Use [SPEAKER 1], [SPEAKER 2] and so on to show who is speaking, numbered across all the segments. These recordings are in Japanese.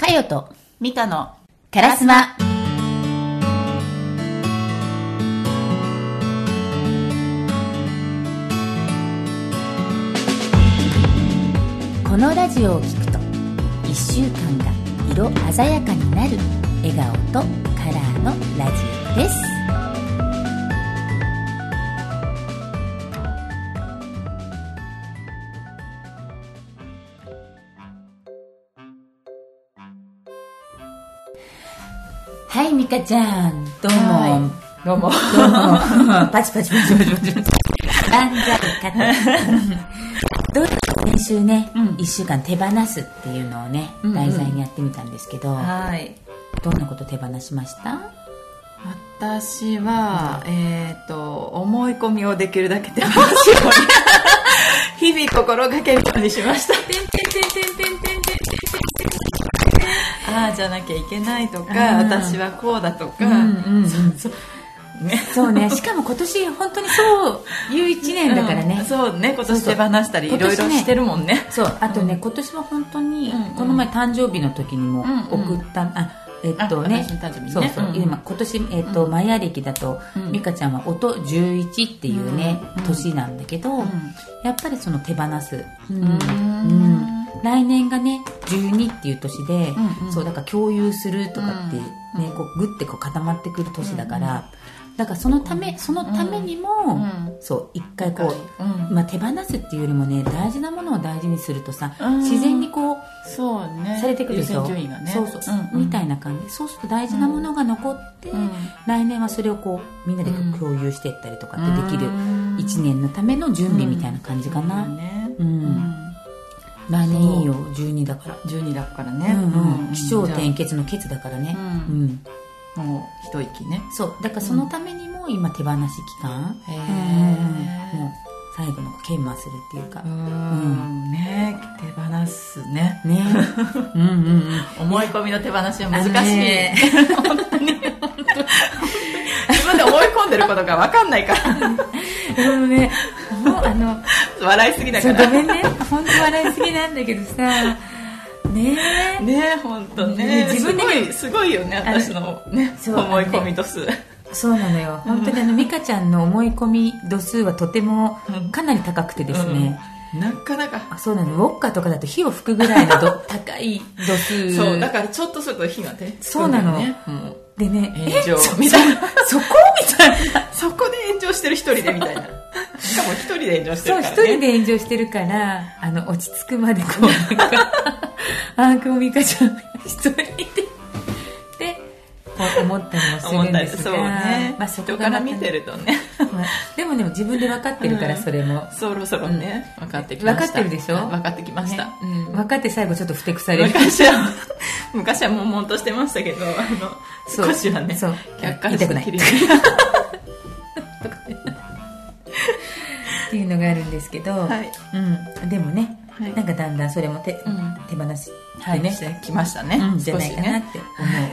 [SPEAKER 1] かよと
[SPEAKER 2] みかの
[SPEAKER 1] カラスマ。このラジオを聞くと1週間が色鮮やかになる笑顔とカラーのラジオですはいミカちゃん。どうも、
[SPEAKER 2] はい。どうも。
[SPEAKER 1] どうも。パチパチパチパチ。パチ万歳かとどう先週ね、
[SPEAKER 2] うん。
[SPEAKER 1] 1週間手放すっていうのをね、
[SPEAKER 2] うんうん。
[SPEAKER 1] 題材にやってみたんですけど、
[SPEAKER 2] はい。
[SPEAKER 1] どんなこと手放しました？
[SPEAKER 2] 私は、えっ、と思い込みをできるだけ手放すように 日々心がけるようにしました ああじゃなきゃいけないとか私はこうだとか、
[SPEAKER 1] うんうんうん。
[SPEAKER 2] そうそうね。
[SPEAKER 1] そうね。しかも今年本当にそういう1年だからね、
[SPEAKER 2] うん。そうね。今年手放したりいろいろしてるもんね。
[SPEAKER 1] そうあとね、
[SPEAKER 2] うん
[SPEAKER 1] 今年は本当に、
[SPEAKER 2] うん。うん
[SPEAKER 1] この前誕生日の時にも
[SPEAKER 2] うん。うん。
[SPEAKER 1] 送った、あえっとね。
[SPEAKER 2] ね。
[SPEAKER 1] そうそう、
[SPEAKER 2] うん。
[SPEAKER 1] 今今年、えっとマヤ歴だと、
[SPEAKER 2] うん。
[SPEAKER 1] 美香ちゃんは音11っていうね、
[SPEAKER 2] うん。
[SPEAKER 1] 年なんだけど、
[SPEAKER 2] ん。
[SPEAKER 1] やっぱりその手放す、うん。
[SPEAKER 2] うん。
[SPEAKER 1] うん来年がね12っていう年で、
[SPEAKER 2] うんうん。
[SPEAKER 1] そうだから共有するとかってね、
[SPEAKER 2] うん
[SPEAKER 1] こうグッてこう固まってくる年だから、だからそのためそのためにも、
[SPEAKER 2] ん。
[SPEAKER 1] そう一回こう、
[SPEAKER 2] うん。
[SPEAKER 1] まあ、手放すっていうよりもね大事なものを大事にするとさ、
[SPEAKER 2] うん。
[SPEAKER 1] 自然にこう
[SPEAKER 2] そうね。
[SPEAKER 1] されてくるでしょ？
[SPEAKER 2] 優先順位がね。
[SPEAKER 1] そうそう、
[SPEAKER 2] んうん。
[SPEAKER 1] みたいな感じ。そうすると大事なものが残って、
[SPEAKER 2] うん。
[SPEAKER 1] 来年はそれをこうみんなで
[SPEAKER 2] うん。
[SPEAKER 1] 共有していったりとかってできる
[SPEAKER 2] うん。
[SPEAKER 1] 1年のための準備みたいな感じかな、
[SPEAKER 2] そうね。
[SPEAKER 1] うん来年いいよ12だから、
[SPEAKER 2] 12だからね、
[SPEAKER 1] 気象転結の結だからね、
[SPEAKER 2] うん。
[SPEAKER 1] うん。
[SPEAKER 2] もう一息ね。
[SPEAKER 1] そう。だからそのためにも今手放し期間、
[SPEAKER 2] へー。
[SPEAKER 1] うん。もう最後の研磨するっていうか、
[SPEAKER 2] うん。ね手放すね。
[SPEAKER 1] ね。うんうんうん。
[SPEAKER 2] 思い込みの手放しは難しい、本当に。自分で思い込んでることが分かんないから。
[SPEAKER 1] でもねもうあの
[SPEAKER 2] 笑いすぎだ
[SPEAKER 1] そ
[SPEAKER 2] から。
[SPEAKER 1] うごめんね本当笑いすぎなんだけどさ。ねえ。
[SPEAKER 2] ね本当ね。
[SPEAKER 1] ね自分
[SPEAKER 2] すごいすごいよね。私のね思い込み度数。
[SPEAKER 1] そうなのよ。本当にあの美香ちゃんの思い込み度数はとても
[SPEAKER 2] うん。
[SPEAKER 1] かなり高くてですね、
[SPEAKER 2] なかなか。
[SPEAKER 1] あそうなの。ウォッカとかだと火を吹くぐらいのど高い度数。
[SPEAKER 2] そうだからちょっっとすると火がね
[SPEAKER 1] そうなの。
[SPEAKER 2] つくん
[SPEAKER 1] でね
[SPEAKER 2] 炎上。みたいな。
[SPEAKER 1] そこみたいな。
[SPEAKER 2] そこで炎上してる一人でみたいな。しかも一人で炎上して
[SPEAKER 1] そう一
[SPEAKER 2] るからね。
[SPEAKER 1] 人で炎上してるからあの落ち着くまでこうなんかああ今日美香ちゃん一人でう思ったりもするんですが
[SPEAKER 2] そうね、
[SPEAKER 1] まあ、そこ
[SPEAKER 2] から見てるとね。
[SPEAKER 1] ま あでもでも自分で分かってるから
[SPEAKER 2] うん
[SPEAKER 1] それも、
[SPEAKER 2] そろそろね、分かってきました。
[SPEAKER 1] 分かってるでしょ？
[SPEAKER 2] 分かってきました、
[SPEAKER 1] ね。
[SPEAKER 2] うん。
[SPEAKER 1] 分かって最後ちょっとふてくされる。
[SPEAKER 2] 昔は 昔は悶々としてましたけどあの少しはね
[SPEAKER 1] そう。
[SPEAKER 2] 客観視できる
[SPEAKER 1] っていうのがあるんですけど、
[SPEAKER 2] はい、
[SPEAKER 1] うん、でもね、
[SPEAKER 2] はい。
[SPEAKER 1] なんかだんだんそれも手,、
[SPEAKER 2] うん。
[SPEAKER 1] 手放し
[SPEAKER 2] はい
[SPEAKER 1] ね、
[SPEAKER 2] してきましたね、
[SPEAKER 1] うん、じゃないかなっ
[SPEAKER 2] ね
[SPEAKER 1] て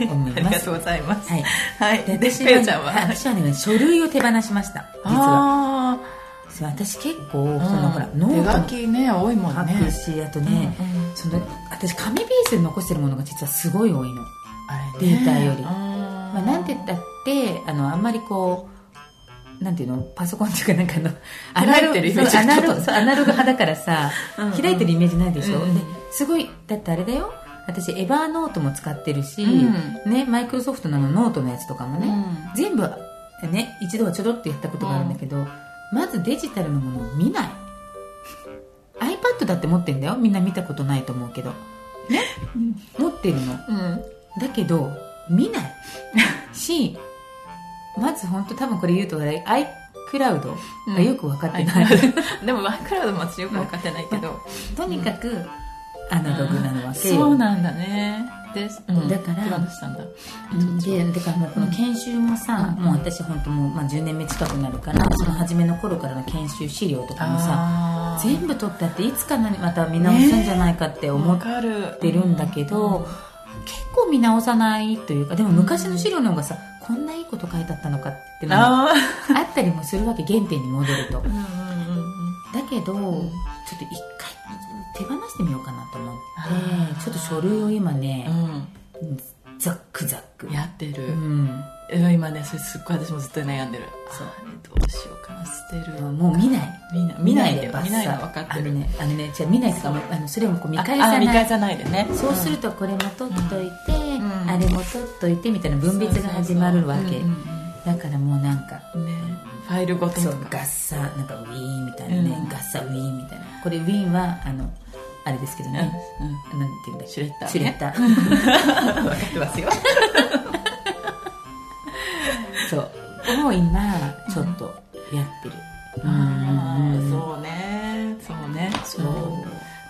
[SPEAKER 1] 思う、思います。
[SPEAKER 2] ありがとうございます。
[SPEAKER 1] はい。
[SPEAKER 2] はい。
[SPEAKER 1] で
[SPEAKER 2] で
[SPEAKER 1] 私は
[SPEAKER 2] かよちゃんは？
[SPEAKER 1] はい私はね書類を手放しました。実は。私結構
[SPEAKER 2] あ
[SPEAKER 1] そのほらノ
[SPEAKER 2] 手書
[SPEAKER 1] ート
[SPEAKER 2] きね多いもん
[SPEAKER 1] 書
[SPEAKER 2] ね。
[SPEAKER 1] くし、あとね、
[SPEAKER 2] うんうん。
[SPEAKER 1] その私紙ベースで残してるものが実はすごい多いの、
[SPEAKER 2] あれね。
[SPEAKER 1] データより。
[SPEAKER 2] あ
[SPEAKER 1] まあ、なんて言ったってあのあんまりこうなんていうの？パソコンっていうかなんかあのアナログ
[SPEAKER 2] 開いてるイメージ。
[SPEAKER 1] アナログ。アナログ派だからさ
[SPEAKER 2] うんうん。
[SPEAKER 1] 開いてるイメージないでしょ、
[SPEAKER 2] うんうん。
[SPEAKER 1] ですごいだってあれだよ。私 Evernote も使ってるし、
[SPEAKER 2] う
[SPEAKER 1] ね、マイクロソフトのノートのやつとかもね、
[SPEAKER 2] うん。
[SPEAKER 1] 全部ね一度はちょろっとやったことがあるんだけど、まずデジタルのものを見ない。iPad だって持ってんだよ。みんな見たことないと思うけど。ね、持ってるの。
[SPEAKER 2] うん。
[SPEAKER 1] だけど見ない。しまず本当多分これ言うと iCloud がよく分かってない、
[SPEAKER 2] でもワイクラウドも私よく分かってないけど、
[SPEAKER 1] とにかくアナログなのわけよ、
[SPEAKER 2] そうなんだね。です、うん。
[SPEAKER 1] だからでだからもうこの研修もさ、
[SPEAKER 2] うん。
[SPEAKER 1] もう私本当もう、まあ、10年目近くなるから、その初めの頃からの研修資料とかもさ全部取ったっていつかなまた見直すんじゃないかって思ってる。ん。だけど、結構見直さないというかでも昔の資料の方がさこんないいこと書いてあったのかって
[SPEAKER 2] あ
[SPEAKER 1] あったりもするわけ原点に戻ると。
[SPEAKER 2] ーうん
[SPEAKER 1] だけど、
[SPEAKER 2] ん。
[SPEAKER 1] ちょっと一回手放してみようかなと思ってちょっと書類を今ね、
[SPEAKER 2] うん。
[SPEAKER 1] ザックザック。
[SPEAKER 2] やってる、
[SPEAKER 1] うん。
[SPEAKER 2] うん今ねそれすっごい私もずっと悩んでる。
[SPEAKER 1] そう。
[SPEAKER 2] どうしようかな捨てる。
[SPEAKER 1] もう見ない。
[SPEAKER 2] 見ない。見ないで見ないの
[SPEAKER 1] サ
[SPEAKER 2] 分かってる。
[SPEAKER 1] あのねあのねじゃあ見ないとかもあのそれもこう見返
[SPEAKER 2] あ
[SPEAKER 1] さない。
[SPEAKER 2] あ見返さないでね。
[SPEAKER 1] そうするとこれも取っといて、
[SPEAKER 2] ん
[SPEAKER 1] あれも取っといてみたいな分別が始まるわけ。だからもうなんか
[SPEAKER 2] うんうんね。ファイルごととか。
[SPEAKER 1] ガッサなんかウィーンみたいなね、
[SPEAKER 2] うん。
[SPEAKER 1] ガッサウィーンみたいな。これウィーンはあのあれですけどね、
[SPEAKER 2] うん。
[SPEAKER 1] なんていうんだ
[SPEAKER 2] シュレッダーね。
[SPEAKER 1] シュレッダー。
[SPEAKER 2] 分かってますよ。
[SPEAKER 1] そう。を今ちょっとやってる、
[SPEAKER 2] あーそうね。そうね。
[SPEAKER 1] そう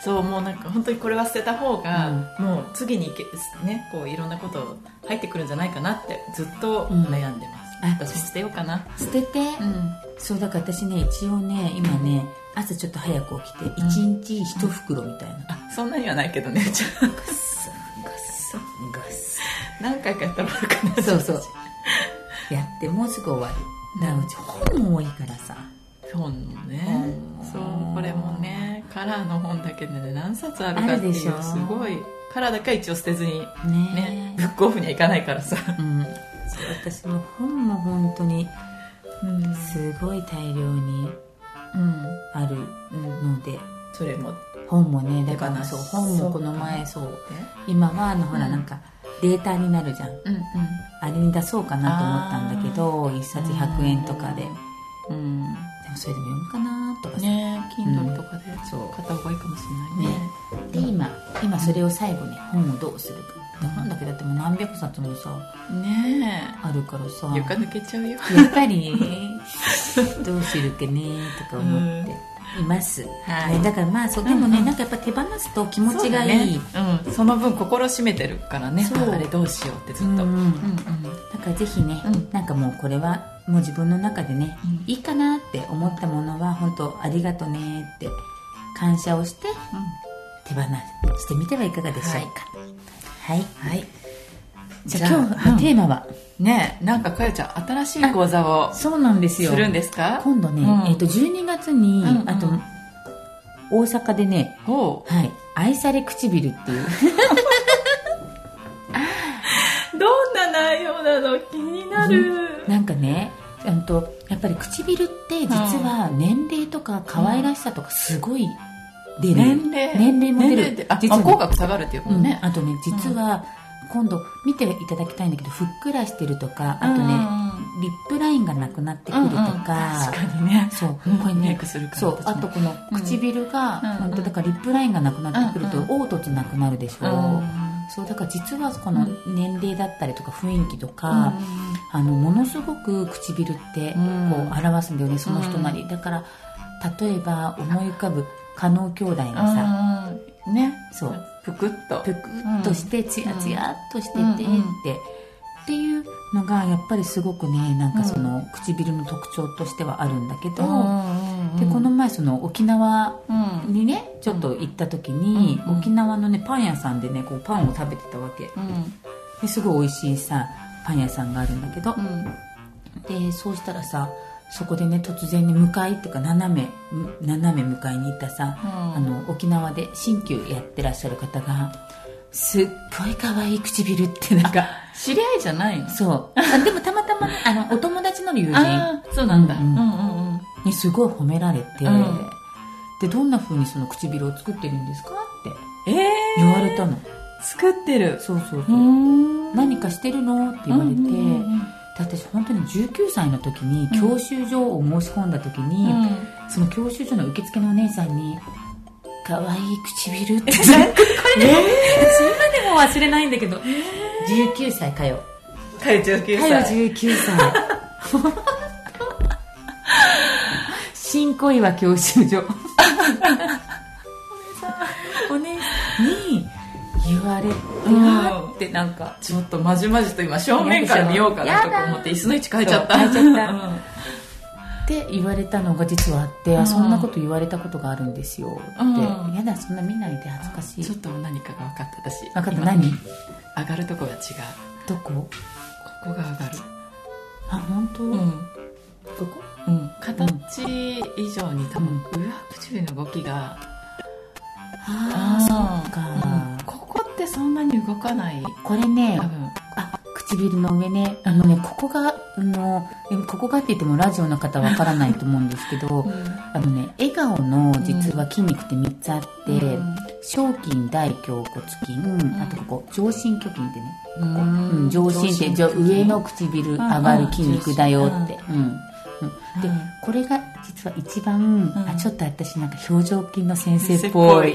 [SPEAKER 2] そうもうなんか本当にこれは捨てた方が、
[SPEAKER 1] うん。
[SPEAKER 2] もう次にいけねこういろんなこと入ってくるんじゃないかなってずっと悩んでます、
[SPEAKER 1] あ
[SPEAKER 2] 私も捨てようかな。
[SPEAKER 1] 捨てて、
[SPEAKER 2] うん。
[SPEAKER 1] そうだから私ね一応ね今ね朝ちょっと早く起きて1日1袋みたいな、
[SPEAKER 2] あそんなにはないけどね。じゃあ
[SPEAKER 1] ガッサガッサガッサ
[SPEAKER 2] 何回かやったらあるかな
[SPEAKER 1] そうそう。やってもうすぐ終わる。だからうち本も多いからさ
[SPEAKER 2] 本もね。
[SPEAKER 1] うん
[SPEAKER 2] そうこれもねカラーの本だけでね何冊あるかっていうすごい。カラーだけは一応捨てずに
[SPEAKER 1] ね
[SPEAKER 2] ねブックオフにはいかないからさ、
[SPEAKER 1] うん。私も本も本当に
[SPEAKER 2] うん
[SPEAKER 1] すごい大量にあるので
[SPEAKER 2] それも
[SPEAKER 1] 本もねだからそう本もこの前
[SPEAKER 2] そ
[SPEAKER 1] そう今はあのほら
[SPEAKER 2] うん。
[SPEAKER 1] なんかデータになるじゃん。
[SPEAKER 2] うんうん。
[SPEAKER 1] あれに出そうかなと思ったんだけど一冊100円とかでで。
[SPEAKER 2] うん
[SPEAKER 1] もそれでも読むかなとかさ。
[SPEAKER 2] ね Kindle とかで
[SPEAKER 1] そう。
[SPEAKER 2] 買った方がいいかもしれないね。
[SPEAKER 1] で今今それを最後ね本をどうするか。本だけだってもう何百冊もさ
[SPEAKER 2] ね
[SPEAKER 1] あるからさ。
[SPEAKER 2] え床抜けちゃうよ。
[SPEAKER 1] やっぱり。どうするかねとか思っています、
[SPEAKER 2] はい。
[SPEAKER 1] ねだからまあそうでもね、なんかやっぱ手放すと気持ちがいい。
[SPEAKER 2] そね。うん、その分心締めてるからねあれどうしようってずっと、
[SPEAKER 1] うん
[SPEAKER 2] うん
[SPEAKER 1] だからぜひね、
[SPEAKER 2] うん。
[SPEAKER 1] なんかもうこれはもう自分の中でね、
[SPEAKER 2] うん。
[SPEAKER 1] いいかなって思ったものは本当ありがとねって感謝をして手放してみてはいかがでしょうか。はい、
[SPEAKER 2] はい。
[SPEAKER 1] じゃあ今日のテーマは、
[SPEAKER 2] ねえなんかかよちゃん新しい講座を
[SPEAKER 1] そうなんですよ。
[SPEAKER 2] するんですか？
[SPEAKER 1] 今度ね、
[SPEAKER 2] うん。
[SPEAKER 1] えっと12月に、
[SPEAKER 2] うんうん。
[SPEAKER 1] あと大阪でね
[SPEAKER 2] お
[SPEAKER 1] はい愛され唇っていう。
[SPEAKER 2] どんな内容なの？気になる、
[SPEAKER 1] なんかねうんとやっぱり唇って実は年齢とか可愛らしさとかすごい出る、
[SPEAKER 2] 年齢？
[SPEAKER 1] 年齢も出る。実は
[SPEAKER 2] あ口角下がるっていうこと
[SPEAKER 1] うん
[SPEAKER 2] ね、
[SPEAKER 1] あとね実は今度見ていただきたいんだけどふっくらしてるとかあとね、リップラインがなくなってくるとか、
[SPEAKER 2] うんうん。確かにね。
[SPEAKER 1] そう
[SPEAKER 2] うん
[SPEAKER 1] これね
[SPEAKER 2] メイクするから
[SPEAKER 1] そうあとこの唇が、
[SPEAKER 2] うん
[SPEAKER 1] 本当だからリップラインがなくなってくると、
[SPEAKER 2] うん
[SPEAKER 1] 凹凸なくなるでしょ、
[SPEAKER 2] う。ん
[SPEAKER 1] そうだから実はこの年齢だったりとか雰囲気とか、あのものすごく唇って
[SPEAKER 2] うん。
[SPEAKER 1] こう表すんだよね、その人なり。だから例えば思い浮かぶ加納兄弟がさ、
[SPEAKER 2] うん。ね。
[SPEAKER 1] そう
[SPEAKER 2] ぷくっと。
[SPEAKER 1] ぷくっとしてツヤツヤっとしててって、っていうのがやっぱりすごくねなんかその唇の特徴としてはあるんだけど、でこの前その沖縄
[SPEAKER 2] うん。
[SPEAKER 1] にねちょっと行った時に、沖縄のねパン屋さんでねこうパンを食べてたわけ。
[SPEAKER 2] うん。
[SPEAKER 1] ですごい美味しいさパン屋さんがあるんだけど、
[SPEAKER 2] うん。
[SPEAKER 1] でそうしたらさそこでね突然に向かいっていうか斜め斜め向かいに行ったさ、
[SPEAKER 2] うん。
[SPEAKER 1] あの沖縄で鍼灸やってらっしゃる方がすっごい可愛い唇ってなんか
[SPEAKER 2] 知り合いじゃないの？
[SPEAKER 1] そう。あでもたまたまねあのお友達の友人。
[SPEAKER 2] そうなんだ。
[SPEAKER 1] う
[SPEAKER 2] うんん。うんうん
[SPEAKER 1] にすごい褒められて、
[SPEAKER 2] うん。
[SPEAKER 1] でどんな風にその唇を作ってるんですかって
[SPEAKER 2] ええ
[SPEAKER 1] 言われたの、
[SPEAKER 2] 作ってる。
[SPEAKER 1] そうそう
[SPEAKER 2] う。
[SPEAKER 1] そう、
[SPEAKER 2] ん。
[SPEAKER 1] 何かしてるの？って言われて、
[SPEAKER 2] うんうんうん
[SPEAKER 1] で私本当に19歳の時に教習所を申し込んだ時に、その教習所の受付のお姉さんに「可愛い唇」って。これ？でも、今でも忘れないんだけど。19歳かよ。
[SPEAKER 2] かよ19
[SPEAKER 1] かよ
[SPEAKER 2] 歳
[SPEAKER 1] 19歳。新小岩教習所。お姉さんに言われて、
[SPEAKER 2] うん。
[SPEAKER 1] わーってなんか
[SPEAKER 2] ちょっとまじまじと今正面から見ようかなとか思って椅子の位置変えちゃった。
[SPEAKER 1] 変えちゃった。
[SPEAKER 2] うん。
[SPEAKER 1] って言われたのが実はあって、
[SPEAKER 2] うん。
[SPEAKER 1] あそんなこと言われたことがあるんですよって、
[SPEAKER 2] うん。
[SPEAKER 1] やだそんな見ないで恥ずかしい。
[SPEAKER 2] ちょっと何かが分かった私
[SPEAKER 1] 分かった。
[SPEAKER 2] 今
[SPEAKER 1] 何
[SPEAKER 2] 上がるとこが違う。
[SPEAKER 1] どこ？
[SPEAKER 2] ここが上がる。
[SPEAKER 1] あ本当、
[SPEAKER 2] うん。
[SPEAKER 1] どこ？
[SPEAKER 2] うん。形以上に多分上唇の動きが
[SPEAKER 1] ああそっか、
[SPEAKER 2] うんっってそんなに動かない？
[SPEAKER 1] これね
[SPEAKER 2] 多分。
[SPEAKER 1] あ唇の上ね。あのねここがあのえここがって言ってもラジオの方わからないと思うんですけど、あのね笑顔の実は筋肉って3つあって、
[SPEAKER 2] うん。
[SPEAKER 1] 小筋大胸骨筋、あとここ上心虚筋ってねここ、
[SPEAKER 2] うん。
[SPEAKER 1] うん、上心って上上の唇上がる筋肉だよって、うんうんで、
[SPEAKER 2] うん
[SPEAKER 1] これが実は一番、
[SPEAKER 2] うん
[SPEAKER 1] あちょっと私なんか表情筋の先生っぽい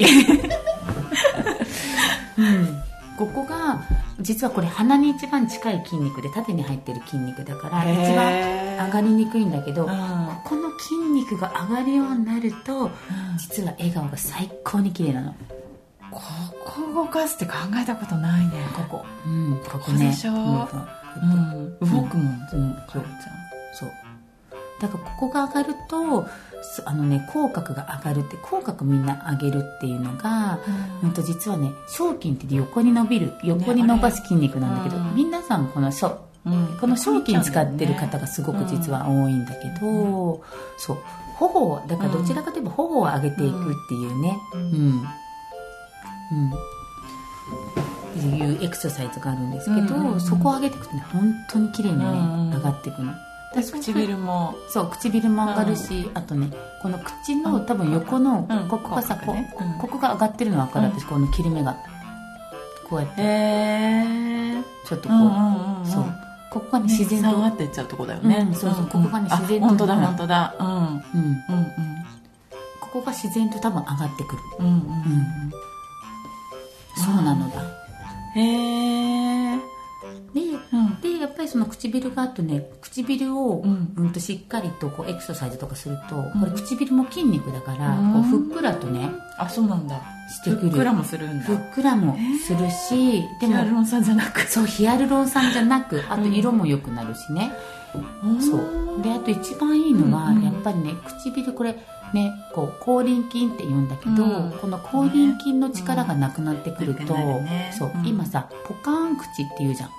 [SPEAKER 1] うん、ここが実はこれ鼻に一番近い筋肉で縦に入ってる筋肉だから一番上がりにくいんだけど、
[SPEAKER 2] うん。
[SPEAKER 1] ここの筋肉が上がるようになると実は笑顔が最高に綺麗なの。
[SPEAKER 2] ここ動かすって考えたことないね。
[SPEAKER 1] ここ。うんここね。
[SPEAKER 2] でしょ？
[SPEAKER 1] うん
[SPEAKER 2] 動くもん。
[SPEAKER 1] うん
[SPEAKER 2] かおり
[SPEAKER 1] そうだからここが上がるとすあのね口角が上がるって口角みんな上げるっていうのが、
[SPEAKER 2] うん。
[SPEAKER 1] うんと実はね小筋って横に伸びる横に伸ばす筋肉なんだけど、
[SPEAKER 2] うん
[SPEAKER 1] 皆さんこの小
[SPEAKER 2] うん。
[SPEAKER 1] この小筋使ってる方がすごく実は多いんだけど、そう。頬をだからどちらかといえば頬を上げていくっていうね。
[SPEAKER 2] う
[SPEAKER 1] うん。ん、うん。っていうエクササイズがあるんですけど、
[SPEAKER 2] うんうんうん
[SPEAKER 1] そこを上げていくとね本当に綺麗にね、
[SPEAKER 2] うんうん。
[SPEAKER 1] 上がっていくの
[SPEAKER 2] で唇も
[SPEAKER 1] そう唇も上がるし、あとねこの口の多分横の、
[SPEAKER 2] うん。
[SPEAKER 1] ここがさ、こここが上がってるの分かる、
[SPEAKER 2] うん。
[SPEAKER 1] 私この切れ目が。こうやって。ちょっとこう、そう。ここがね自然と、
[SPEAKER 2] 下がってっちゃうとこだよね、
[SPEAKER 1] うんそうそうん。ここがね
[SPEAKER 2] あ
[SPEAKER 1] 自然と
[SPEAKER 2] 本当だ本当だ。うん。
[SPEAKER 1] うん、
[SPEAKER 2] うん
[SPEAKER 1] ここが自然と多分上がってくる、
[SPEAKER 2] うんうんうん。
[SPEAKER 1] そうなのだ。
[SPEAKER 2] へえ
[SPEAKER 1] その唇があとね唇を、
[SPEAKER 2] う
[SPEAKER 1] うんんとしっかりとこうエクササイズとかすると、これ唇も筋肉だから、
[SPEAKER 2] うん。
[SPEAKER 1] こうふっくらとね
[SPEAKER 2] あそうなんだ。
[SPEAKER 1] してくる。
[SPEAKER 2] ふっくらもするんだ。
[SPEAKER 1] ふっくらもするし、でも
[SPEAKER 2] ヒアルロン酸じゃなく。
[SPEAKER 1] そうヒアルロン酸じゃなくあと色も良くなるしね、そう。であと一番いいのは、
[SPEAKER 2] うんうん。
[SPEAKER 1] やっぱりね唇これねこう口輪筋って言うんだけど、
[SPEAKER 2] うん。
[SPEAKER 1] この口輪筋の力がなくなってくると、
[SPEAKER 2] うん
[SPEAKER 1] そう、
[SPEAKER 2] うん。
[SPEAKER 1] 今さポカーン口って言うじゃん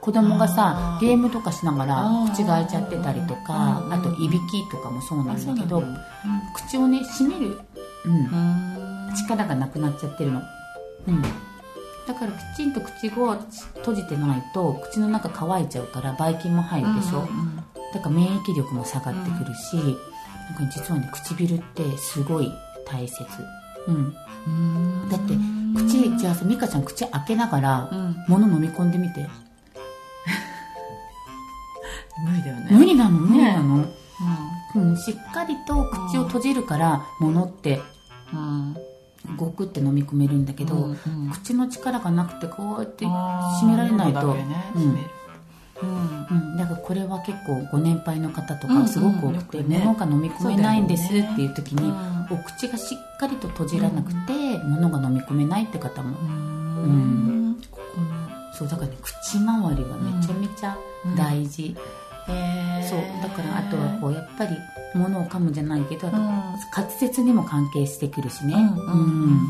[SPEAKER 1] 子供がさゲームとかしながら口が開いちゃってたりとか
[SPEAKER 2] うん
[SPEAKER 1] あといびきとかもそうなんだけど
[SPEAKER 2] うなんだ
[SPEAKER 1] 口をね閉める、うん。
[SPEAKER 2] うん。
[SPEAKER 1] 力がなくなっちゃってるの。うん。だからきちんと口を閉じてないと口の中乾いちゃうからばい菌も入るでしょ、
[SPEAKER 2] うん
[SPEAKER 1] だから免疫力も下がってくるし、なんか実はね唇ってすごい大切。うん。
[SPEAKER 2] うん。
[SPEAKER 1] だって口じゃあさ美香ちゃん口開けながら
[SPEAKER 2] うん。
[SPEAKER 1] 物飲み込んでみてなの？無理なの、
[SPEAKER 2] う
[SPEAKER 1] うん、しっかりと口を閉じるから物って
[SPEAKER 2] んうん。
[SPEAKER 1] ごくって飲み込めるんだけど、
[SPEAKER 2] うんうん。
[SPEAKER 1] 口の力がなくてこうやって閉められないと、
[SPEAKER 2] ね
[SPEAKER 1] うん。
[SPEAKER 2] うん
[SPEAKER 1] うん、だからこれは結構ご年配の方とかすごく多くて、
[SPEAKER 2] うん
[SPEAKER 1] 物が飲み込めないんですっていう時に、お口がしっかりと閉じらなくて、物が飲み込めないって方も、
[SPEAKER 2] うん。
[SPEAKER 1] そうだからね口周りはめちゃめちゃ大事、そうだからあとはこうやっぱり物を噛むじゃないけどあと
[SPEAKER 2] うん。
[SPEAKER 1] 滑舌にも関係してくるしね、
[SPEAKER 2] うんうん
[SPEAKER 1] うん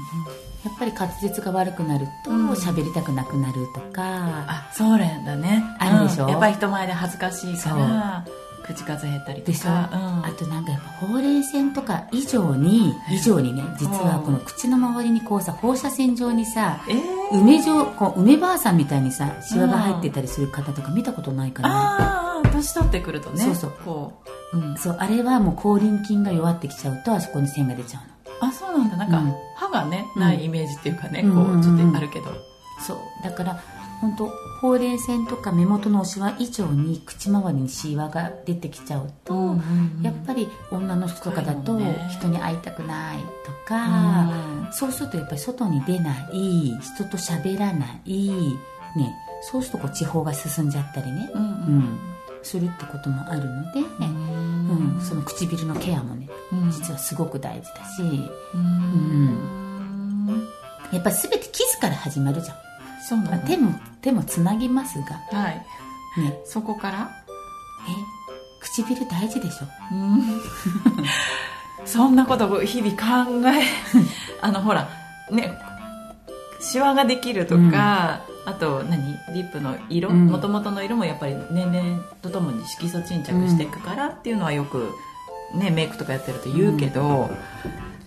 [SPEAKER 1] やっぱり滑舌が悪くなると
[SPEAKER 2] うん。
[SPEAKER 1] 喋りたくなくなるとか、
[SPEAKER 2] あそうなんだね。
[SPEAKER 1] あるでしょ？
[SPEAKER 2] うん。やっぱり人前で恥ずかしいから口数減ったりとか。
[SPEAKER 1] あとなんかやっぱほうれい線とか以上に以上にね実はこの口の周りにこうさ放射線状にさ
[SPEAKER 2] えー。
[SPEAKER 1] 梅状こう梅ばあさんみたいにさシワが入ってたりする方とか見たことないかな、
[SPEAKER 2] ああ年取ってくるとね
[SPEAKER 1] そうそう。
[SPEAKER 2] こう、うん、
[SPEAKER 1] そうあれはもう口輪筋が弱ってきちゃうとあそこに線が出ちゃうの。
[SPEAKER 2] あそうなんだ。なんか、
[SPEAKER 1] うん。
[SPEAKER 2] 歯がね
[SPEAKER 1] うん。
[SPEAKER 2] ないイメージっていうかね、
[SPEAKER 1] うんうんうん
[SPEAKER 2] こうちょっとあるけど、
[SPEAKER 1] そう。だから本当ほうれい線とか目元のシワ以上に口周りにシワが出てきちゃうと、やっぱり女の人とかだと人に会いたくないとか、
[SPEAKER 2] うん。
[SPEAKER 1] そうするとやっぱり外に出ない人と喋らないね。そうするとこう地方が進んじゃったりね、
[SPEAKER 2] うん。
[SPEAKER 1] うんするってこともあるので、
[SPEAKER 2] うん
[SPEAKER 1] うん。その唇のケアもね
[SPEAKER 2] うん。
[SPEAKER 1] 実はすごく大事だし。
[SPEAKER 2] うん。
[SPEAKER 1] やっぱり全てキスから始まるじゃん、
[SPEAKER 2] そうなの
[SPEAKER 1] まあ手も手もつなぎますが。
[SPEAKER 2] はい。
[SPEAKER 1] ね。
[SPEAKER 2] そこから？
[SPEAKER 1] え？唇大事でしょ？
[SPEAKER 2] うん。そんなことを日々考え あのほらねシワができるとか、あと何？リップの色？
[SPEAKER 1] うん。
[SPEAKER 2] もともとの色もやっぱり年齢とともに色素沈着していくからっていうのはよく、ね、メイクとかやってると言うけど、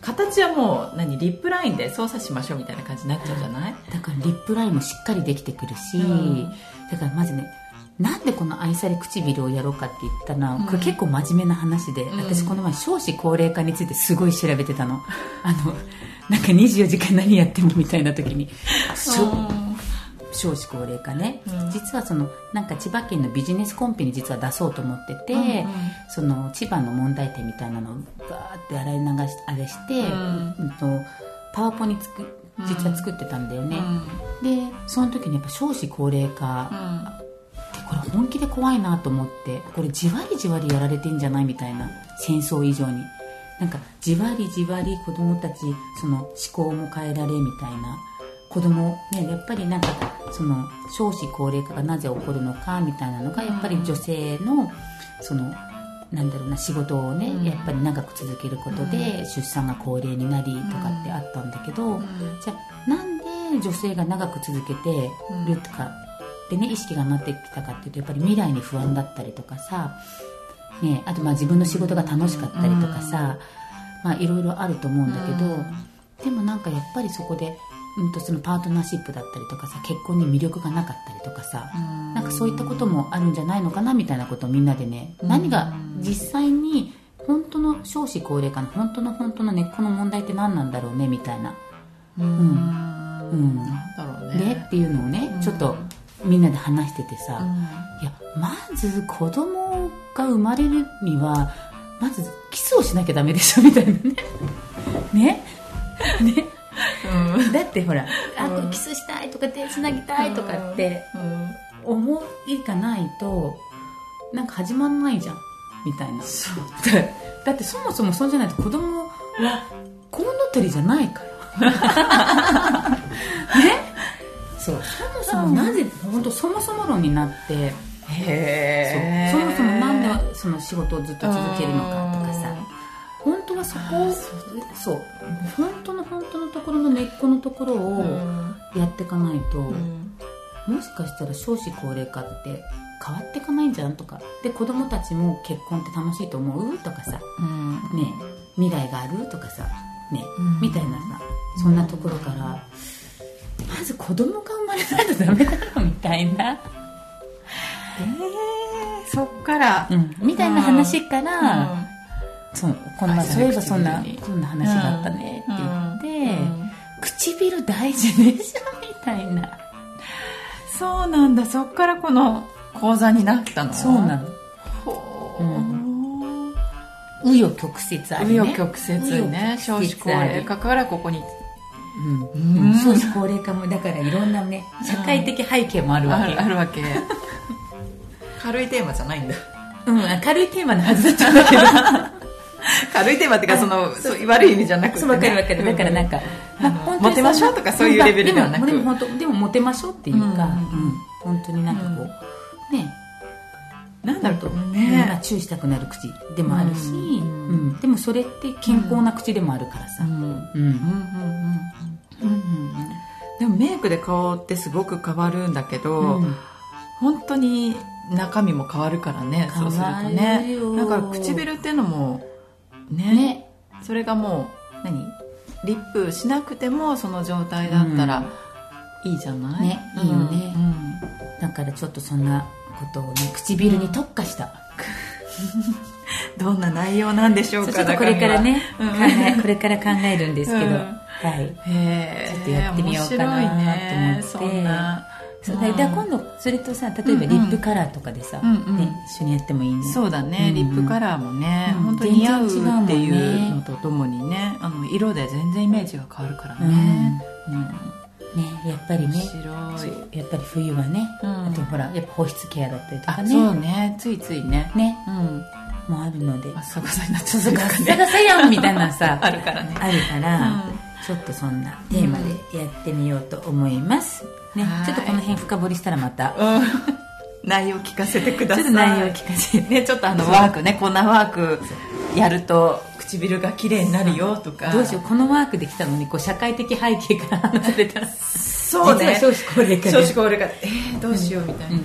[SPEAKER 2] 形はもう何？リップラインで操作しましょうみたいな感じになっちゃうじゃない？
[SPEAKER 1] だからリップラインもしっかりできてくるし、
[SPEAKER 2] うん。
[SPEAKER 1] だからまずねなんでこの愛され唇をやろうかって言ったら、
[SPEAKER 2] うん。
[SPEAKER 1] これ結構真面目な話で、
[SPEAKER 2] うん。
[SPEAKER 1] 私この前少子高齢化についてすごい調べてたの。あのなんか24時間何やってもみたいな時に少子高齢化ね、
[SPEAKER 2] うん。
[SPEAKER 1] 実はそのなんか千葉県のビジネスコンペに実は出そうと思ってて、
[SPEAKER 2] うんうん。
[SPEAKER 1] その千葉の問題点みたいなのをガーって洗い流しあれして、
[SPEAKER 2] うん。
[SPEAKER 1] うんとパワポにつく実は作ってたんだよね、
[SPEAKER 2] うん。
[SPEAKER 1] でその時にやっぱ少子高齢化ってこれ本気で怖いなと思ってこれじわりじわりやられてんじゃないみたいな戦争以上に。なんかじわりじわり子供たちその思考も変えられみたいな子供ねやっぱりなんかその少子高齢化がなぜ起こるのかみたいなのがやっぱり女性のそのなんだろうな仕事をね、
[SPEAKER 2] うん。
[SPEAKER 1] やっぱり長く続けることで出産が高齢になりとかってあったんだけど、じゃあなんで女性が長く続けてるとかでね意識が上がってきたかっていうとやっぱり未来に不安だったりとかさ、ね、あとまあ自分の仕事が楽しかったりとかさ、まあいろいろあると思うんだけど、でもなんかやっぱりそこで、うん、とそのパートナーシップだったりとかさ結婚に魅力がなかったりとかさ、なんかそういったこともあるんじゃないのかなみたいなことをみんなでね、
[SPEAKER 2] うん。
[SPEAKER 1] 何が実際に本当の少子高齢化の本当の本当の根っこの問題って何なんだろうねみたいな、
[SPEAKER 2] うん。
[SPEAKER 1] うん。
[SPEAKER 2] なんだろうね。
[SPEAKER 1] ねっていうのをね、
[SPEAKER 2] うん。
[SPEAKER 1] ちょっとみんなで話しててさ、
[SPEAKER 2] うん。
[SPEAKER 1] いやまず子供が生まれるにはまずキスをしなきゃダメでしょみたいなね。ね。ねだってほら、あ
[SPEAKER 2] うん。
[SPEAKER 1] これキスしたいとか手つなぎたいとかって
[SPEAKER 2] うん。
[SPEAKER 1] 思いがないとなんか始まんないじゃん。みたいな。
[SPEAKER 2] そう。
[SPEAKER 1] だってそもそもそうじゃないと子供はコウノトリじゃないから。ね？そう。そもそもなぜ本当そもそも論になって
[SPEAKER 2] へえ
[SPEAKER 1] そもそもなんでその仕事をずっと続けるのかとかさはそこをそう本当の本当のところの根っこのところをやっていかないと、もしかしたら少子高齢化って変わっていかないんじゃんとか。で子供たちも結婚って楽しいと思う？とかさ、ね、未来がある？とかさ、ね。
[SPEAKER 2] うん。
[SPEAKER 1] みたいなさ。そんなところから、まず子供が生まれないとダメだろみたいな、
[SPEAKER 2] そっから。
[SPEAKER 1] うん、みたいな話から、そうこの前
[SPEAKER 2] あ
[SPEAKER 1] そういえばそんな
[SPEAKER 2] 唇に。
[SPEAKER 1] そんな話があったねって言って、唇大事でしょみたいな
[SPEAKER 2] そうなん。だそっからこの講座になったの
[SPEAKER 1] そうなの
[SPEAKER 2] ほ
[SPEAKER 1] う
[SPEAKER 2] う
[SPEAKER 1] 紆余曲折あるね
[SPEAKER 2] 紆余曲折ね少子高齢化からここに
[SPEAKER 1] うん。
[SPEAKER 2] うん。
[SPEAKER 1] 少子高齢化もだからいろん。なね社会的背景もあるわ
[SPEAKER 2] あ
[SPEAKER 1] け
[SPEAKER 2] るあるわけ軽いテーマじゃないん。だ
[SPEAKER 1] うん。軽いテーマのはずだったん。だけど
[SPEAKER 2] 軽いテーマっていうかそのそう悪い意味じゃなくて、ね、
[SPEAKER 1] そうわかるわかる。だからなんか、
[SPEAKER 2] あの
[SPEAKER 1] 本当に
[SPEAKER 2] モテましょうとかそういうレベルではなく。
[SPEAKER 1] でもでもモテましょうっていうか、
[SPEAKER 2] うん
[SPEAKER 1] うん本当になんかこう、ね。
[SPEAKER 2] なんだろう
[SPEAKER 1] まあ
[SPEAKER 2] ね
[SPEAKER 1] チューしたくなる口でもあるし、
[SPEAKER 2] うん。
[SPEAKER 1] うんでもそれって健康な口でもあるからさ、
[SPEAKER 2] うん。うん。
[SPEAKER 1] うん
[SPEAKER 2] うんうんうん。でもメイクで顔ってすごく変わるんだけど、
[SPEAKER 1] うん。
[SPEAKER 2] 本当に中身も変わるからねそうするとね。だから唇っていうのもね。
[SPEAKER 1] ね。
[SPEAKER 2] それがもう何？リップしなくてもその状態だったらいいじゃない、
[SPEAKER 1] ねいいよね。
[SPEAKER 2] うん。
[SPEAKER 1] だからちょっとそんなことをね唇に特化した、
[SPEAKER 2] どんな内容なんでしょうか？
[SPEAKER 1] そうちょっとこれからね、これから考えるんですけど、
[SPEAKER 2] うん。
[SPEAKER 1] はい。ちょっとやってみようかなと思って。
[SPEAKER 2] そんな
[SPEAKER 1] そう今度それとさ例えばリップカラーとかでさ、
[SPEAKER 2] うんうん。
[SPEAKER 1] ね、一緒にやってもいいね
[SPEAKER 2] そうだね、
[SPEAKER 1] うん
[SPEAKER 2] リップカラーもね、
[SPEAKER 1] うん。
[SPEAKER 2] 本当に似合うっていう
[SPEAKER 1] ね。
[SPEAKER 2] のとともにねあの色で全然イメージが変わるから
[SPEAKER 1] うん。
[SPEAKER 2] ね、うん。
[SPEAKER 1] ねやっぱりねやっぱり冬はね、
[SPEAKER 2] うん。
[SPEAKER 1] あとほらやっぱ保湿ケアだったりと
[SPEAKER 2] あ
[SPEAKER 1] かね。
[SPEAKER 2] そうね。ついついね。
[SPEAKER 1] ね。
[SPEAKER 2] うん。
[SPEAKER 1] もあるので。
[SPEAKER 2] あ逆さになっち
[SPEAKER 1] やんみたいなさ
[SPEAKER 2] あるからね。
[SPEAKER 1] あるから、
[SPEAKER 2] うん。
[SPEAKER 1] ちょっとそんなテーマでやってみようと思います、ね
[SPEAKER 2] はい。
[SPEAKER 1] ちょっとこの辺深掘りしたらまた。
[SPEAKER 2] うん。内容聞かせてください。
[SPEAKER 1] ちょっと内容聞かせて。
[SPEAKER 2] ねちょっとあのワークねこんなワークやると唇が綺麗になるよとか。
[SPEAKER 1] どうしようこのワークできたのにこう社会的背景から話されたら。
[SPEAKER 2] そうね。
[SPEAKER 1] 少子高齢化で。
[SPEAKER 2] 少子高齢化えー、どうしようみたいな、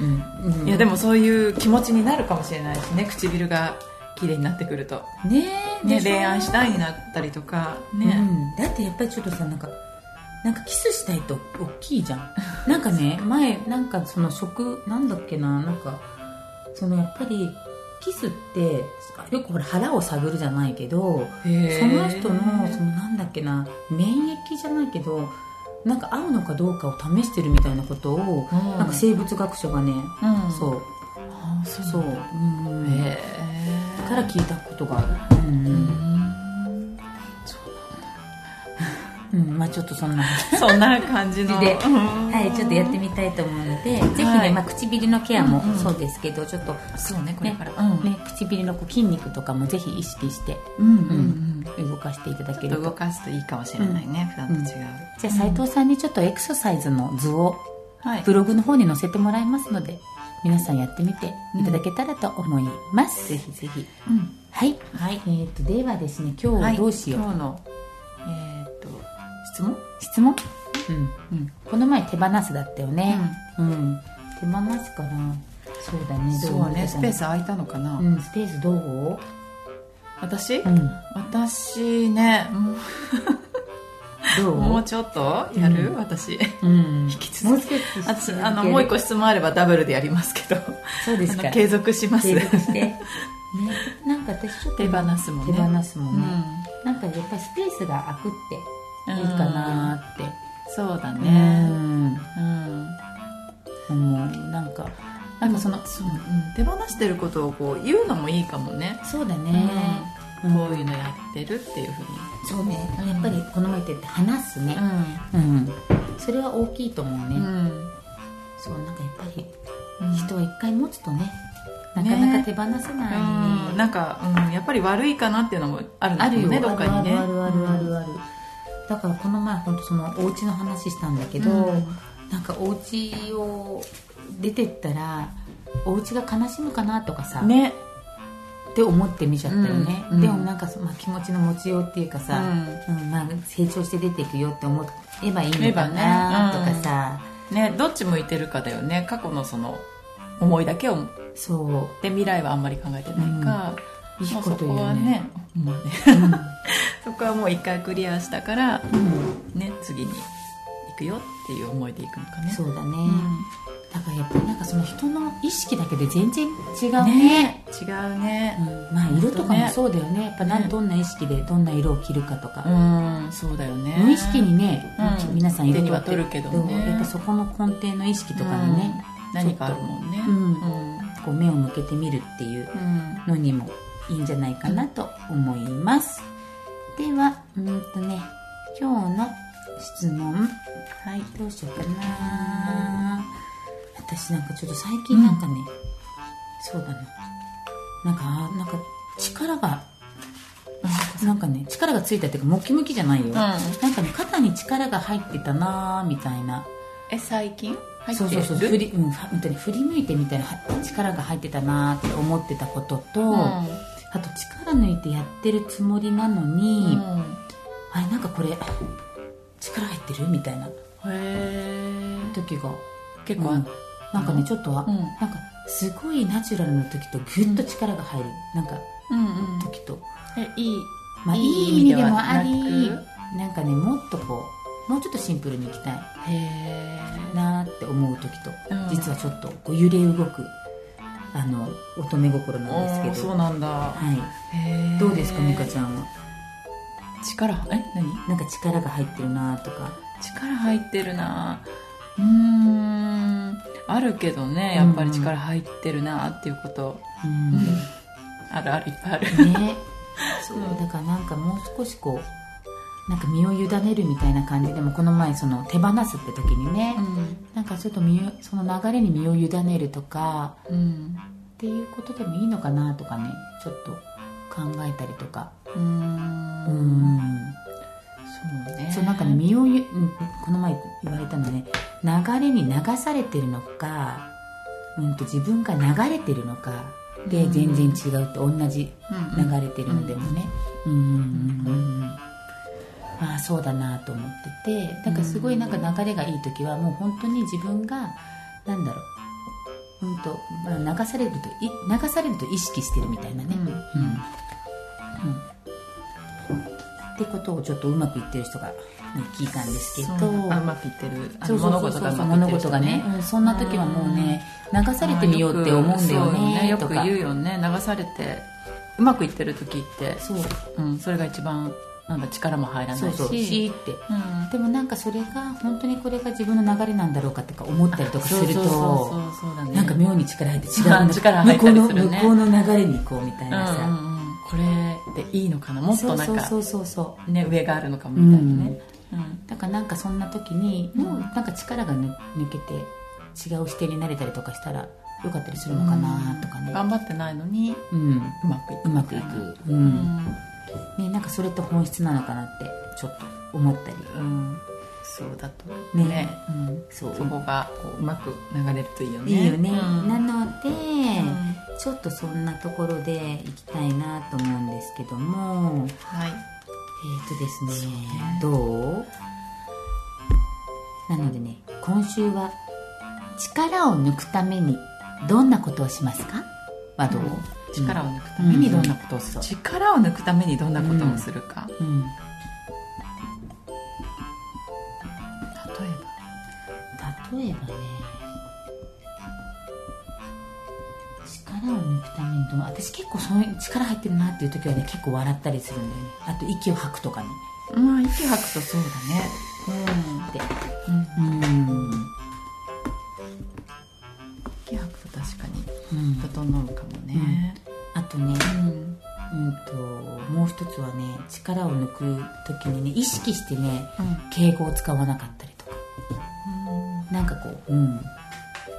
[SPEAKER 1] うん。うん。
[SPEAKER 2] いやでもそういう気持ちになるかもしれないしね唇が綺麗になってくると、
[SPEAKER 1] ねえ
[SPEAKER 2] ね、恋愛したいになったりとか。ね、
[SPEAKER 1] うん、だってやっぱりちょっとさなんかなんかキスしたいと大きいじゃん。なんかね前なんかその食なんだっけななんかそのやっぱりキスってよくほら腹を探るじゃないけどその人のそのなんだっけな免疫じゃないけどなんか合うのかどうかを試してるみたいなことを、
[SPEAKER 2] うん。
[SPEAKER 1] なんか生物学者がね、
[SPEAKER 2] うん。
[SPEAKER 1] そう。
[SPEAKER 2] あそう
[SPEAKER 1] そう、うん
[SPEAKER 2] へえ
[SPEAKER 1] から聞いたことがある、うん
[SPEAKER 2] うん
[SPEAKER 1] うんまあちょっとそんな
[SPEAKER 2] そんな感じの。
[SPEAKER 1] で、
[SPEAKER 2] うん。
[SPEAKER 1] はい、ちょっとやってみたいと思うので、ぜひね、
[SPEAKER 2] はい
[SPEAKER 1] まあ、唇のケアも
[SPEAKER 2] うんうん。
[SPEAKER 1] そうですけど、ちょっと、
[SPEAKER 2] そうねこれから、
[SPEAKER 1] ねね、唇のこう筋肉とかもぜひ意識して、
[SPEAKER 2] うんうんうん。
[SPEAKER 1] 動かしていただけ
[SPEAKER 2] ちょっと動。かすといいかもしれないね、普段と違う、
[SPEAKER 1] じゃあ、斉藤さんにちょっとエクササイズの図を
[SPEAKER 2] はい。
[SPEAKER 1] ブログの方に載せてもらいますので、皆さんやってみていただけたらと思います。
[SPEAKER 2] ぜひぜひ。
[SPEAKER 1] うん。はい。はい。えっ、と、ではですね、今日どうしよう。
[SPEAKER 2] 今日のえー質問？
[SPEAKER 1] 質問？うん。うん。この前手放すだったよね。うん。手放すかな？そうだね。ど
[SPEAKER 2] そうね。スペー
[SPEAKER 1] ス。
[SPEAKER 2] ス空いたのかな、
[SPEAKER 1] うん、スペースどう？
[SPEAKER 2] 私、
[SPEAKER 1] うん。
[SPEAKER 2] 私ね
[SPEAKER 1] どう？
[SPEAKER 2] もうちょっと？やる、
[SPEAKER 1] うん。
[SPEAKER 2] 私？
[SPEAKER 1] うん。
[SPEAKER 2] 引き続き。私あのもう一個質問あればダブルでやりますけど。
[SPEAKER 1] そうですか。
[SPEAKER 2] 継続します。
[SPEAKER 1] 継続して。ね。なんか私ちょっと
[SPEAKER 2] 手放すもんね。
[SPEAKER 1] 手放すも
[SPEAKER 2] うん。
[SPEAKER 1] ね。なんかやっぱりスペースが空くっていいかなーって。
[SPEAKER 2] そうだ
[SPEAKER 1] う
[SPEAKER 2] ね
[SPEAKER 1] ん。
[SPEAKER 2] うん
[SPEAKER 1] 思う。なんか、なんかその、
[SPEAKER 2] そう、うん、手放してることをこう言うのもいいかもね、
[SPEAKER 1] そうだね。
[SPEAKER 2] こういうのやってるっていうふうに
[SPEAKER 1] そうね。やっぱりこの前言って話すね。うん。それは大きいと思うね。
[SPEAKER 2] うん
[SPEAKER 1] そう、なんかやっぱり
[SPEAKER 2] うん
[SPEAKER 1] 人は一回持つとね、なかなか手放せないね。
[SPEAKER 2] うんなんか、うん、やっぱり悪いかなっていうのもあるんだ
[SPEAKER 1] あるよ
[SPEAKER 2] ねどっかにね
[SPEAKER 1] あるあるあるあるある、だからこの前本当そのお家の話したんだけど、
[SPEAKER 2] うん。
[SPEAKER 1] なんかお家を出てったらお家が悲しむかなとかさ、
[SPEAKER 2] ね。
[SPEAKER 1] って思ってみちゃったよね、
[SPEAKER 2] うん
[SPEAKER 1] でもなんかそ、まあ、気持ちの持ちようっていうかさ、うん。まあ、成長して出ていくよって思えばいいのかなとかさ、
[SPEAKER 2] ねどっち向いてるかだよね。過去のその思いだけを
[SPEAKER 1] そ
[SPEAKER 2] で未来はあんまり考えてないか、
[SPEAKER 1] ういいこと言うね
[SPEAKER 2] こはね,、まあね。
[SPEAKER 1] うん。
[SPEAKER 2] そこはもう一回クリアしたから、
[SPEAKER 1] うん。
[SPEAKER 2] ね、次に行くよっていう思いで行くのかね。
[SPEAKER 1] そうだね、
[SPEAKER 2] うん。
[SPEAKER 1] だからやっぱりなんかその人の意識だけで全然違うね。
[SPEAKER 2] ね違うね。
[SPEAKER 1] うん。まあ色とかもそうだよね。やっぱなん。
[SPEAKER 2] ね
[SPEAKER 1] どんな意識でどんな色を着るかとか、
[SPEAKER 2] うん。そうだよね。
[SPEAKER 1] 無意識にね、
[SPEAKER 2] うん。
[SPEAKER 1] 皆さん色
[SPEAKER 2] 手には
[SPEAKER 1] と
[SPEAKER 2] 取るけどね。
[SPEAKER 1] やっぱそこの根底の意識とかにね、
[SPEAKER 2] うん。何かあるもんね。
[SPEAKER 1] うん。
[SPEAKER 2] うん。
[SPEAKER 1] こう目を向けてみるっていう
[SPEAKER 2] うん。
[SPEAKER 1] のにもいいんじゃないかなと思います、ではうんとね今日の質問。はいどうしようかな。私なんかちょっと最近なんかね、そうだななんかあなんか力がなんかね力がついたっていうかムキムキじゃないよ、なんかね肩に力が入ってたなーみたいな。
[SPEAKER 2] え最近？入ってる？
[SPEAKER 1] そうそうそう。振り,、うん、ふ本当に振り向いてみたいなは力が入ってたなーって思ってたことと、
[SPEAKER 2] うん。
[SPEAKER 1] あと力抜いてやってるつもりなのに、あれなんかこれ力入ってるみたいな。時が。
[SPEAKER 2] 結構あ
[SPEAKER 1] うん。なんかねちょっとは、
[SPEAKER 2] うん。
[SPEAKER 1] なんかすごいナチュラルな時とグッと力が入る、なんか
[SPEAKER 2] うんうん。
[SPEAKER 1] 時と、
[SPEAKER 2] えいい
[SPEAKER 1] まあ、い
[SPEAKER 2] い
[SPEAKER 1] 意味でもありなんかねもっとこうもうちょっとシンプルにいきたいなーって思う時と、
[SPEAKER 2] うん。
[SPEAKER 1] 実はちょっとこう揺れ動くあの乙女心なんですけど。
[SPEAKER 2] そうなんだ。
[SPEAKER 1] はい、どうですか美香ちゃんは？
[SPEAKER 2] 力え何？
[SPEAKER 1] なんか力が入ってるなーとか。
[SPEAKER 2] 力入ってるな。うーん。あるけどねやっぱり力入ってるなっていうこと、
[SPEAKER 1] うん。
[SPEAKER 2] あるあるいっぱいある。
[SPEAKER 1] ね。そうだからなんかもう少しこうなんか身を委ねるみたいな感じ。でもこの前その手放すって時にね、なんかちょっとその流れに身を委ねるとか
[SPEAKER 2] うん
[SPEAKER 1] っていうことでもいいのかなとかねちょっと考えたりとか。
[SPEAKER 2] うーん。
[SPEAKER 1] うん。
[SPEAKER 2] そうね。
[SPEAKER 1] そうなんかね身をこの前言われたのね流れに流されてるのか、うん、と自分が流れてるのかで全然違うって同じ
[SPEAKER 2] うんうん。
[SPEAKER 1] 流れてるのでもね。うんうんうん。うんああそうだなと思っててだからすごいなんか流れがいい時はもう本当に自分がなんだろう、うんとまあ、流されるとい流されると意識してるみたいなね、
[SPEAKER 2] うん。
[SPEAKER 1] うん。ってことをちょっとうまくいってる人が、ね、聞いたんですけど。
[SPEAKER 2] そう。まくいってる。あの
[SPEAKER 1] そうそう
[SPEAKER 2] 物
[SPEAKER 1] そうそう
[SPEAKER 2] 事がうまくいってる
[SPEAKER 1] 物事がね、うんそんな時はもうね流されてみようって思うんだよねとか。
[SPEAKER 2] よく言うよね。流されてうまくいってる時って
[SPEAKER 1] そう。
[SPEAKER 2] うん、それが一番なんだ力も入らないし
[SPEAKER 1] そうそう。って。
[SPEAKER 2] うん。
[SPEAKER 1] でもなんかそれが本当にこれが自分の流れなんだろうかとか思ったりとかするとなんか妙に力入って違う
[SPEAKER 2] あ力入ったりするね
[SPEAKER 1] 向こうの向こうの流れに行こうみたい
[SPEAKER 2] うん
[SPEAKER 1] なさ、
[SPEAKER 2] うんうんこれでいいのかなもっとなんか
[SPEAKER 1] そうそうそうそう
[SPEAKER 2] ね上があるのかもみたいなね、うん
[SPEAKER 1] だからなんかそんな時に
[SPEAKER 2] うん
[SPEAKER 1] もうなんか力が抜抜けて違う視点になれたりとかしたらよかったりするのかなとかね、
[SPEAKER 2] 頑張ってないのに
[SPEAKER 1] うん、
[SPEAKER 2] うまくいく
[SPEAKER 1] うまくいく、う
[SPEAKER 2] うん
[SPEAKER 1] んね、なんかそれって本質なのかなってちょっと思ったり。
[SPEAKER 2] うん。そうだと
[SPEAKER 1] ね。
[SPEAKER 2] ね。
[SPEAKER 1] うん、そう。
[SPEAKER 2] そこがこううまく流れるといいよね。
[SPEAKER 1] いいよね、
[SPEAKER 2] うん。
[SPEAKER 1] なので、
[SPEAKER 2] うん。
[SPEAKER 1] ちょっとそんなところで行きたいなと思うんですけども。
[SPEAKER 2] はい。
[SPEAKER 1] えっ、とですねどう？なのでね今週は力を抜くためにどんなことをしますか？はどう、
[SPEAKER 2] 力を抜くためにどんなことをする、
[SPEAKER 1] うん。
[SPEAKER 2] 力を抜くためにどんなことをするか、
[SPEAKER 1] うん、
[SPEAKER 2] 例え
[SPEAKER 1] 例えばね。力を抜くためにどう？私結構そういう力入ってるなっていう時はね結構笑ったりするんだよね。あと息を吐くとかね。
[SPEAKER 2] ばまあ息吐くとそうだね。
[SPEAKER 1] で
[SPEAKER 2] うん、うん、
[SPEAKER 1] うん。
[SPEAKER 2] 息吐くと確かに
[SPEAKER 1] うん。
[SPEAKER 2] 整う
[SPEAKER 1] 力を抜く時にね意識してね
[SPEAKER 2] うん。
[SPEAKER 1] 敬語を使わなかったりとか。なんかこう、うん、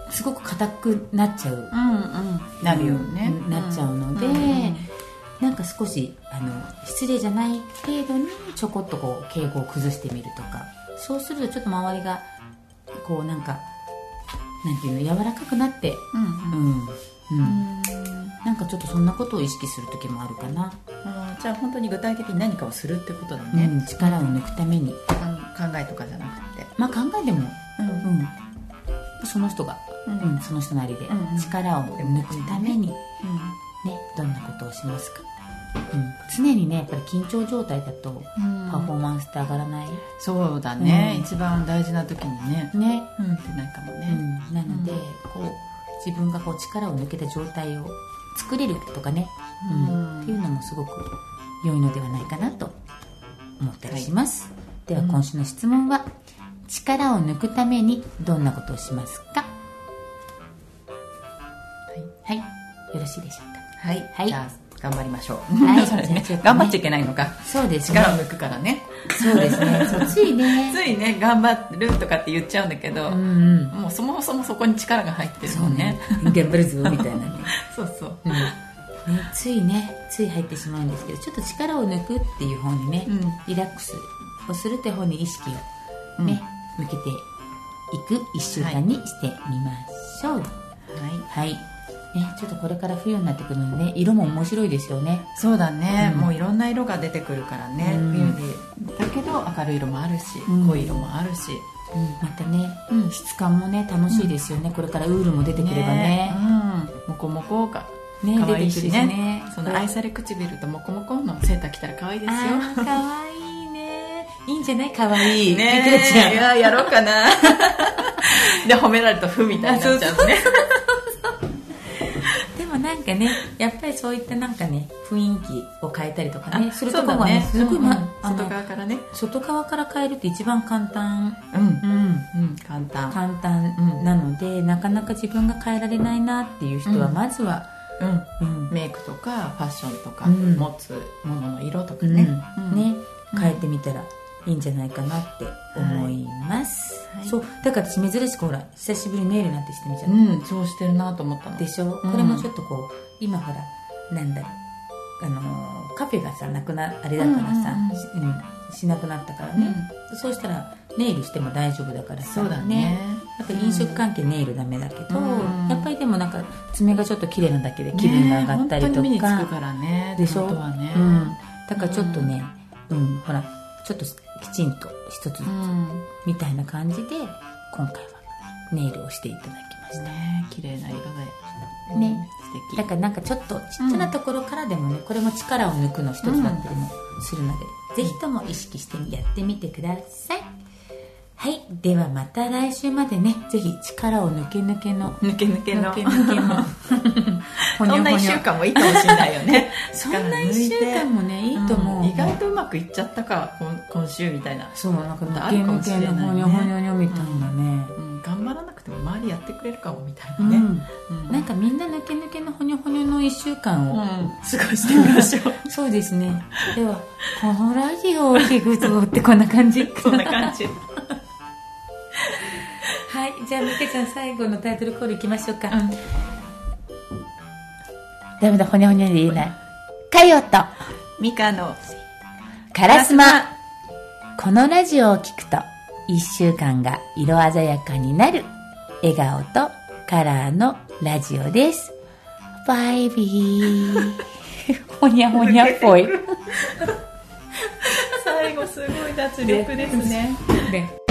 [SPEAKER 1] すごく硬くなっちゃう。
[SPEAKER 2] うんうん。なるよね、
[SPEAKER 1] うんなっちゃうので
[SPEAKER 2] ん。
[SPEAKER 1] なんか少しあの失礼じゃない程度にちょこっとこう敬語を崩してみるとか。そうするとちょっと周りがこうなんかなんていうの柔らかくなって
[SPEAKER 2] うんうん。
[SPEAKER 1] うん。うん、
[SPEAKER 2] うん
[SPEAKER 1] なんかちょっとそんなことを意識する時もあるかな、
[SPEAKER 2] あーじゃあ本当に具体的に何かをするってことだね、
[SPEAKER 1] うん、力を抜くために。
[SPEAKER 2] 考えとかじゃなくて。
[SPEAKER 1] まあ考えでも、
[SPEAKER 2] うん。
[SPEAKER 1] うん、その人が、
[SPEAKER 2] うん。
[SPEAKER 1] うん、その人なりで
[SPEAKER 2] うんうん。
[SPEAKER 1] 力を抜くために、ね、どんなことをしますか、うん、常にねやっぱり緊張状態だと
[SPEAKER 2] うん。
[SPEAKER 1] パフォーマンスって上がらない、
[SPEAKER 2] そうだね、
[SPEAKER 1] うん。
[SPEAKER 2] 一番大事な時にね。
[SPEAKER 1] ね、
[SPEAKER 2] うん。ってないかも
[SPEAKER 1] う
[SPEAKER 2] ね、
[SPEAKER 1] ん、なので、
[SPEAKER 2] うん。
[SPEAKER 1] こう自分がこう力を抜けた状態を作れるとかね、うん。
[SPEAKER 2] うん
[SPEAKER 1] っていうのもすごく良いのではないかなと思ったりします、では今週の質問は、力を抜くためにどんなことをしますか？はい、よろしいでしょうか？
[SPEAKER 2] はい、
[SPEAKER 1] はい
[SPEAKER 2] 頑張りましょう、
[SPEAKER 1] はい。
[SPEAKER 2] それね。
[SPEAKER 1] じゃあちょっとね。
[SPEAKER 2] 頑張っちゃいけないのか。
[SPEAKER 1] そうですね。
[SPEAKER 2] 力を抜くからね。
[SPEAKER 1] そうですね。そうついね。
[SPEAKER 2] ついね頑張るとかって言っちゃうんだけど、
[SPEAKER 1] うんうん。
[SPEAKER 2] もうそもそもそこに力が入ってるもんね。
[SPEAKER 1] 頑張るぞみたいなね。
[SPEAKER 2] そうそう。
[SPEAKER 1] うん。ね、ついね。つい入ってしまうんですけどちょっと力を抜くっていう方にね、
[SPEAKER 2] うん。
[SPEAKER 1] リラックスをするって方に意識をね、向けていく1週間にしてみましょう。
[SPEAKER 2] はい。
[SPEAKER 1] はい、ね、ちょっとこれから冬になってくるのでね色も面白いですよね。
[SPEAKER 2] そうだね、
[SPEAKER 1] うん。
[SPEAKER 2] もういろんな色が出てくるからね、
[SPEAKER 1] うん。
[SPEAKER 2] 冬にだけど明るい色もあるし、
[SPEAKER 1] うん。
[SPEAKER 2] 濃い色もあるし。
[SPEAKER 1] またね、
[SPEAKER 2] うん。
[SPEAKER 1] 質感もね楽しいですよね、これからウールも出てくればね。
[SPEAKER 2] うん、モコモコが
[SPEAKER 1] ね
[SPEAKER 2] 可愛いし
[SPEAKER 1] 出てくる
[SPEAKER 2] ね。その愛され唇とモコモコのセーター着たら可愛いですよ。
[SPEAKER 1] あーかわいいね。いいんじゃない？かわい。い
[SPEAKER 2] ね
[SPEAKER 1] いくらちゃん。
[SPEAKER 2] いややろうかな。で褒められると負みたいになっちゃうね
[SPEAKER 1] なんかねやっぱりそういったなんかね雰囲気を変えたりとかね
[SPEAKER 2] あ
[SPEAKER 1] するところはね。すごい、まあの
[SPEAKER 2] うん。外側からね。
[SPEAKER 1] 外側から変えるって一番簡単、
[SPEAKER 2] うん
[SPEAKER 1] うん、
[SPEAKER 2] うん。簡単。
[SPEAKER 1] 簡単なので、なかなか自分が変えられないなっていう人は
[SPEAKER 2] うん。
[SPEAKER 1] まずは、
[SPEAKER 2] うん。
[SPEAKER 1] うん。
[SPEAKER 2] メイクとかファッションとか、
[SPEAKER 1] うん。
[SPEAKER 2] 持つものの色とか
[SPEAKER 1] うん。
[SPEAKER 2] ね、うん。
[SPEAKER 1] ね。変えてみたらいいんじゃないかなって思います、
[SPEAKER 2] はい。
[SPEAKER 1] そう。だから私珍しくほら久しぶりにネイルなんてしてみちゃった、
[SPEAKER 2] うん、そうしてるなと思ったの。
[SPEAKER 1] でしょ、
[SPEAKER 2] うん。
[SPEAKER 1] これもちょっとこう今ほらなんだろうあのーカフェがさなくなあれだからさ、
[SPEAKER 2] うん
[SPEAKER 1] うんしなくなったからね、そうしたらネイルしても大丈夫だからさ
[SPEAKER 2] そうだね。
[SPEAKER 1] やっぱり飲食関係ネイルダメだけど、
[SPEAKER 2] うん。
[SPEAKER 1] やっぱりでもなんか爪がちょっと綺麗なだけで気分が上がったりと
[SPEAKER 2] ね本当に目につ
[SPEAKER 1] か、
[SPEAKER 2] くからね
[SPEAKER 1] でしょ、
[SPEAKER 2] ね
[SPEAKER 1] うん、だからちょっとね、うんほらちょっときちんと一つずつ
[SPEAKER 2] うん。
[SPEAKER 1] みたいな感じで今回はネイルをしていただきました。
[SPEAKER 2] ね綺麗な色で。
[SPEAKER 1] ね。
[SPEAKER 2] 素敵。
[SPEAKER 1] だからなんかちょっとちっちゃなところからでもね、これも力を抜くの一つだったりもするので、ぜひとも意識してやってみてくださいはい。ではまた来週までね。ぜひ力を抜け抜けの。
[SPEAKER 2] 抜け抜けの。
[SPEAKER 1] 抜け抜けの。ほにょほにょ
[SPEAKER 2] そんな1週間もいいかもしれないよね。
[SPEAKER 1] そんな1週間もねいいと思う、
[SPEAKER 2] ん。意外とうまくいっちゃったか今今週みたいな、
[SPEAKER 1] そうなんか抜け抜けのほにょほにょにょみたいなね、
[SPEAKER 2] うん、頑張らなくても周りやってくれるかもみたい
[SPEAKER 1] うん
[SPEAKER 2] なね、うん。
[SPEAKER 1] なんかみんな抜け抜けのほにょほにょの1週間を、
[SPEAKER 2] うん、過ごしてみましょう。
[SPEAKER 1] そうですね。ではこのラジオを聞くとってこんな感じ。
[SPEAKER 2] そんな感じ。
[SPEAKER 1] はいじゃあみけちゃん最後のタイトルコールいきましょうか、
[SPEAKER 2] うん。
[SPEAKER 1] ダメだほにゃほにゃで言えない。かよと。
[SPEAKER 2] ミカの。
[SPEAKER 1] カラスマ。このラジオを聞くと1週間が色鮮やかになる。笑顔とカラーのラジオです。バイビー。ほにゃほにゃっぽい。
[SPEAKER 2] 最後すごい脱力ですね。
[SPEAKER 1] ね